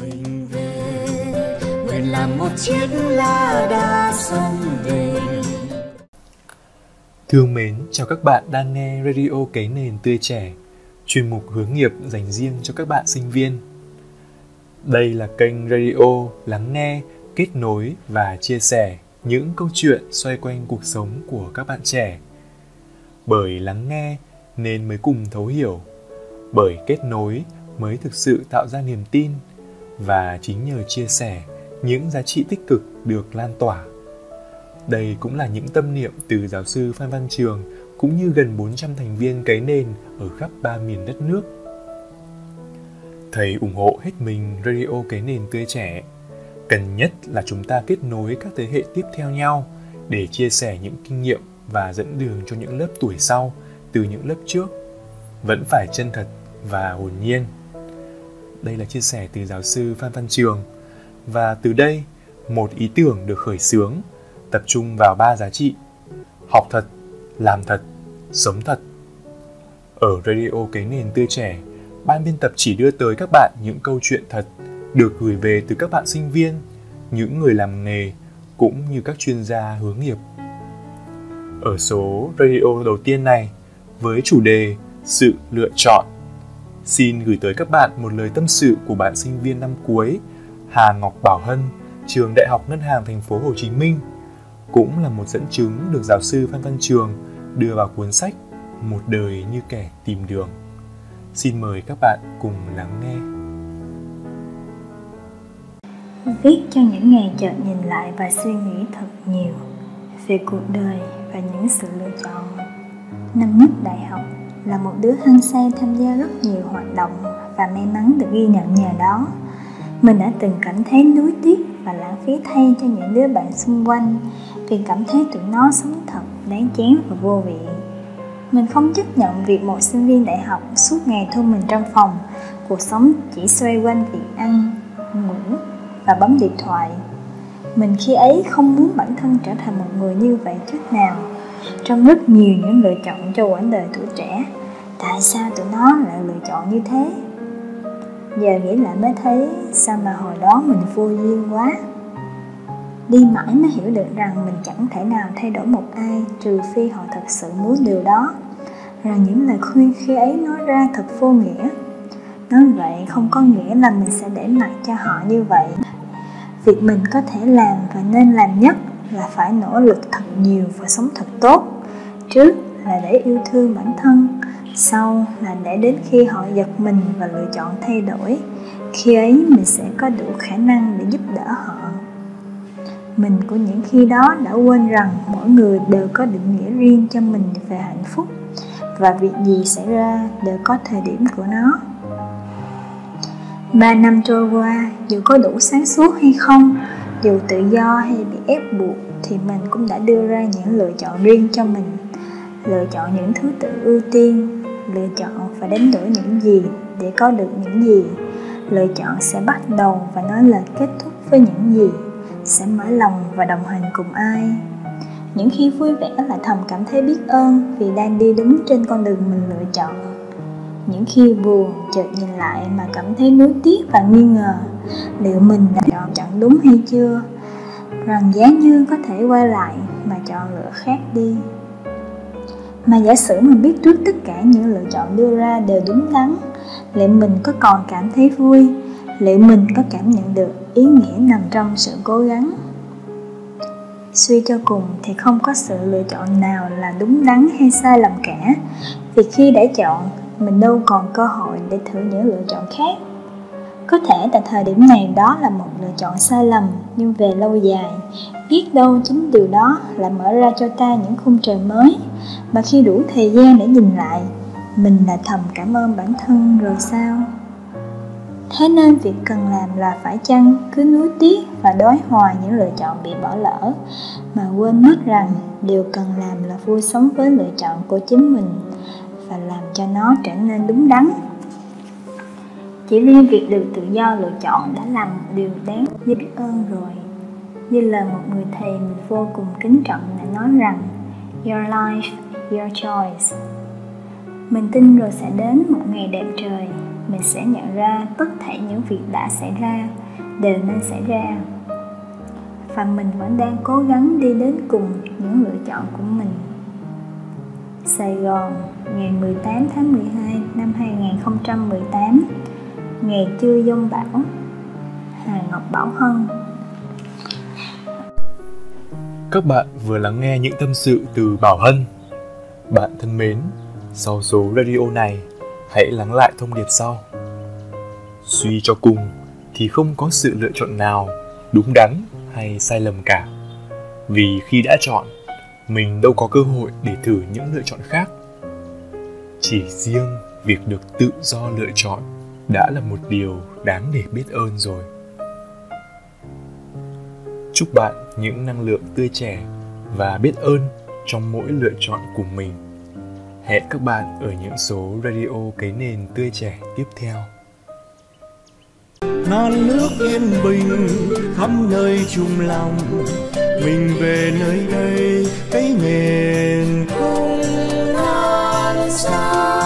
mình về nguyện làm một chiếc lá đa sông về Thương mến, chào các bạn đang nghe Radio Cấy Nền Tươi Trẻ, chuyên mục hướng nghiệp dành riêng cho các bạn sinh viên. Đây là kênh radio lắng nghe, kết nối và chia sẻ những câu chuyện xoay quanh cuộc sống của các bạn trẻ. Bởi lắng nghe nên mới cùng thấu hiểu, bởi kết nối mới thực sự tạo ra niềm tin và chính nhờ chia sẻ, những giá trị tích cực được lan tỏa. Đây cũng là những tâm niệm từ giáo sư Phan Văn Trường, cũng như gần 400 thành viên cấy nền ở khắp ba miền đất nước. Thầy ủng hộ hết mình radio cấy nền tươi trẻ. Cần nhất là chúng ta kết nối các thế hệ tiếp theo nhau để chia sẻ những kinh nghiệm và dẫn đường cho những lớp tuổi sau, từ những lớp trước. Vẫn phải chân thật và hồn nhiên. Đây là chia sẻ từ giáo sư Phan Văn Trường. Và từ đây, một ý tưởng được khởi xướng, tập trung vào ba giá trị. Học thật, làm thật, sống thật. Ở Radio Cái Nền Tươi Trẻ, ban biên tập chỉ đưa tới các bạn những câu chuyện thật được gửi về từ các bạn sinh viên, những người làm nghề cũng như các chuyên gia hướng nghiệp. Ở số radio đầu tiên này, với chủ đề Sự lựa chọn Xin gửi tới các bạn một lời tâm sự của bạn sinh viên năm cuối Hà Ngọc Bảo Hân, trường Đại học Ngân hàng Thành phố Hồ Chí Minh, cũng là một dẫn chứng được giáo sư Phan Văn Trường đưa vào cuốn sách Một đời như kẻ tìm đường. Xin mời các bạn cùng lắng nghe. Viết cho những ngày chợt nhìn lại và suy nghĩ thật nhiều về cuộc đời và những sự lựa chọn. Năm nhất đại học là một đứa hăng say tham gia rất nhiều hoạt động và may mắn được ghi nhận nhờ đó. Mình đã từng cảm thấy nuối tiếc và lãng phí thay cho những đứa bạn xung quanh vì cảm thấy tụi nó sống thật đáng chán và vô vị. Mình không chấp nhận việc một sinh viên đại học suốt ngày thu mình trong phòng, cuộc sống chỉ xoay quanh việc ăn, ngủ và bấm điện thoại. Mình khi ấy không muốn bản thân trở thành một người như vậy chút nào. Trong rất nhiều những lựa chọn cho quãng đời tuổi trẻ, tại sao tụi nó lại lựa chọn như thế? Giờ nghĩ lại mới thấy sao mà hồi đó mình vô duyên quá. Đi mãi mới hiểu được rằng mình chẳng thể nào thay đổi một ai trừ phi họ thật sự muốn điều đó. Rằng những lời khuyên khi ấy nói ra thật vô nghĩa. Nói vậy không có nghĩa là mình sẽ để mặc cho họ như vậy. Việc mình có thể làm và nên làm nhất là phải nỗ lực thật nhiều và sống thật tốt. Trước là để yêu thương bản thân sau là để đến khi họ giật mình và lựa chọn thay đổi, khi ấy mình sẽ có đủ khả năng để giúp đỡ họ. Mình của những khi đó đã quên rằng mỗi người đều có định nghĩa riêng cho mình về hạnh phúc và việc gì xảy ra đều có thời điểm của nó. Ba năm trôi qua, dù có đủ sáng suốt hay không, dù tự do hay bị ép buộc, thì mình cũng đã đưa ra những lựa chọn riêng cho mình. Lựa chọn những thứ tự ưu tiên lựa chọn và đánh đổi những gì để có được những gì. Lựa chọn sẽ bắt đầu và nói lời kết thúc với những gì. Sẽ mở lòng và đồng hành cùng ai. Những khi vui vẻ là thầm cảm thấy biết ơn vì đang đi đúng trên con đường mình lựa chọn. Những khi buồn, chợt nhìn lại mà cảm thấy nuối tiếc và nghi ngờ, liệu mình đã chọn chọn đúng hay chưa? Rằng giá như có thể quay lại mà chọn lựa khác đi mà giả sử mình biết trước tất cả những lựa chọn đưa ra đều đúng đắn, liệu mình có còn cảm thấy vui? Liệu mình có cảm nhận được ý nghĩa nằm trong sự cố gắng? Suy cho cùng thì không có sự lựa chọn nào là đúng đắn hay sai lầm cả. Vì khi đã chọn, mình đâu còn cơ hội để thử những lựa chọn khác. Có thể tại thời điểm này đó là một lựa chọn sai lầm, nhưng về lâu dài biết đâu chính điều đó lại mở ra cho ta những khung trời mới. Mà khi đủ thời gian để nhìn lại, mình lại thầm cảm ơn bản thân rồi sao? Thế nên việc cần làm là phải chăng cứ nuối tiếc và đói hoài những lựa chọn bị bỏ lỡ, mà quên mất rằng điều cần làm là vui sống với lựa chọn của chính mình và làm cho nó trở nên đúng đắn. Chỉ riêng việc được tự do lựa chọn đã làm điều đáng biết ơn rồi như lời một người thầy mình vô cùng kính trọng đã nói rằng your life your choice. Mình tin rồi sẽ đến một ngày đẹp trời mình sẽ nhận ra tất thảy những việc đã xảy ra đều nên xảy ra. Và mình vẫn đang cố gắng đi đến cùng những lựa chọn của mình. Sài Gòn, ngày 18 tháng 12 năm 2018 Ngày chưa dông bão Hà Ngọc Bảo Hân. Các bạn vừa lắng nghe những tâm sự từ Bảo Hân. Bạn thân mến, sau số radio này hãy lắng lại thông điệp sau. Suy cho cùng thì không có sự lựa chọn nào đúng đắn hay sai lầm cả. Vì khi đã chọn mình đâu có cơ hội để thử những lựa chọn khác. Chỉ riêng việc được tự do lựa chọn đã là một điều đáng để biết ơn rồi. Chúc bạn những năng lượng tươi trẻ và biết ơn trong mỗi lựa chọn của mình. Hẹn các bạn ở những số radio cấy nền tươi trẻ tiếp theo. Non nước yên bình khắp nơi chung lòng, mình về nơi đây cái nền không non xa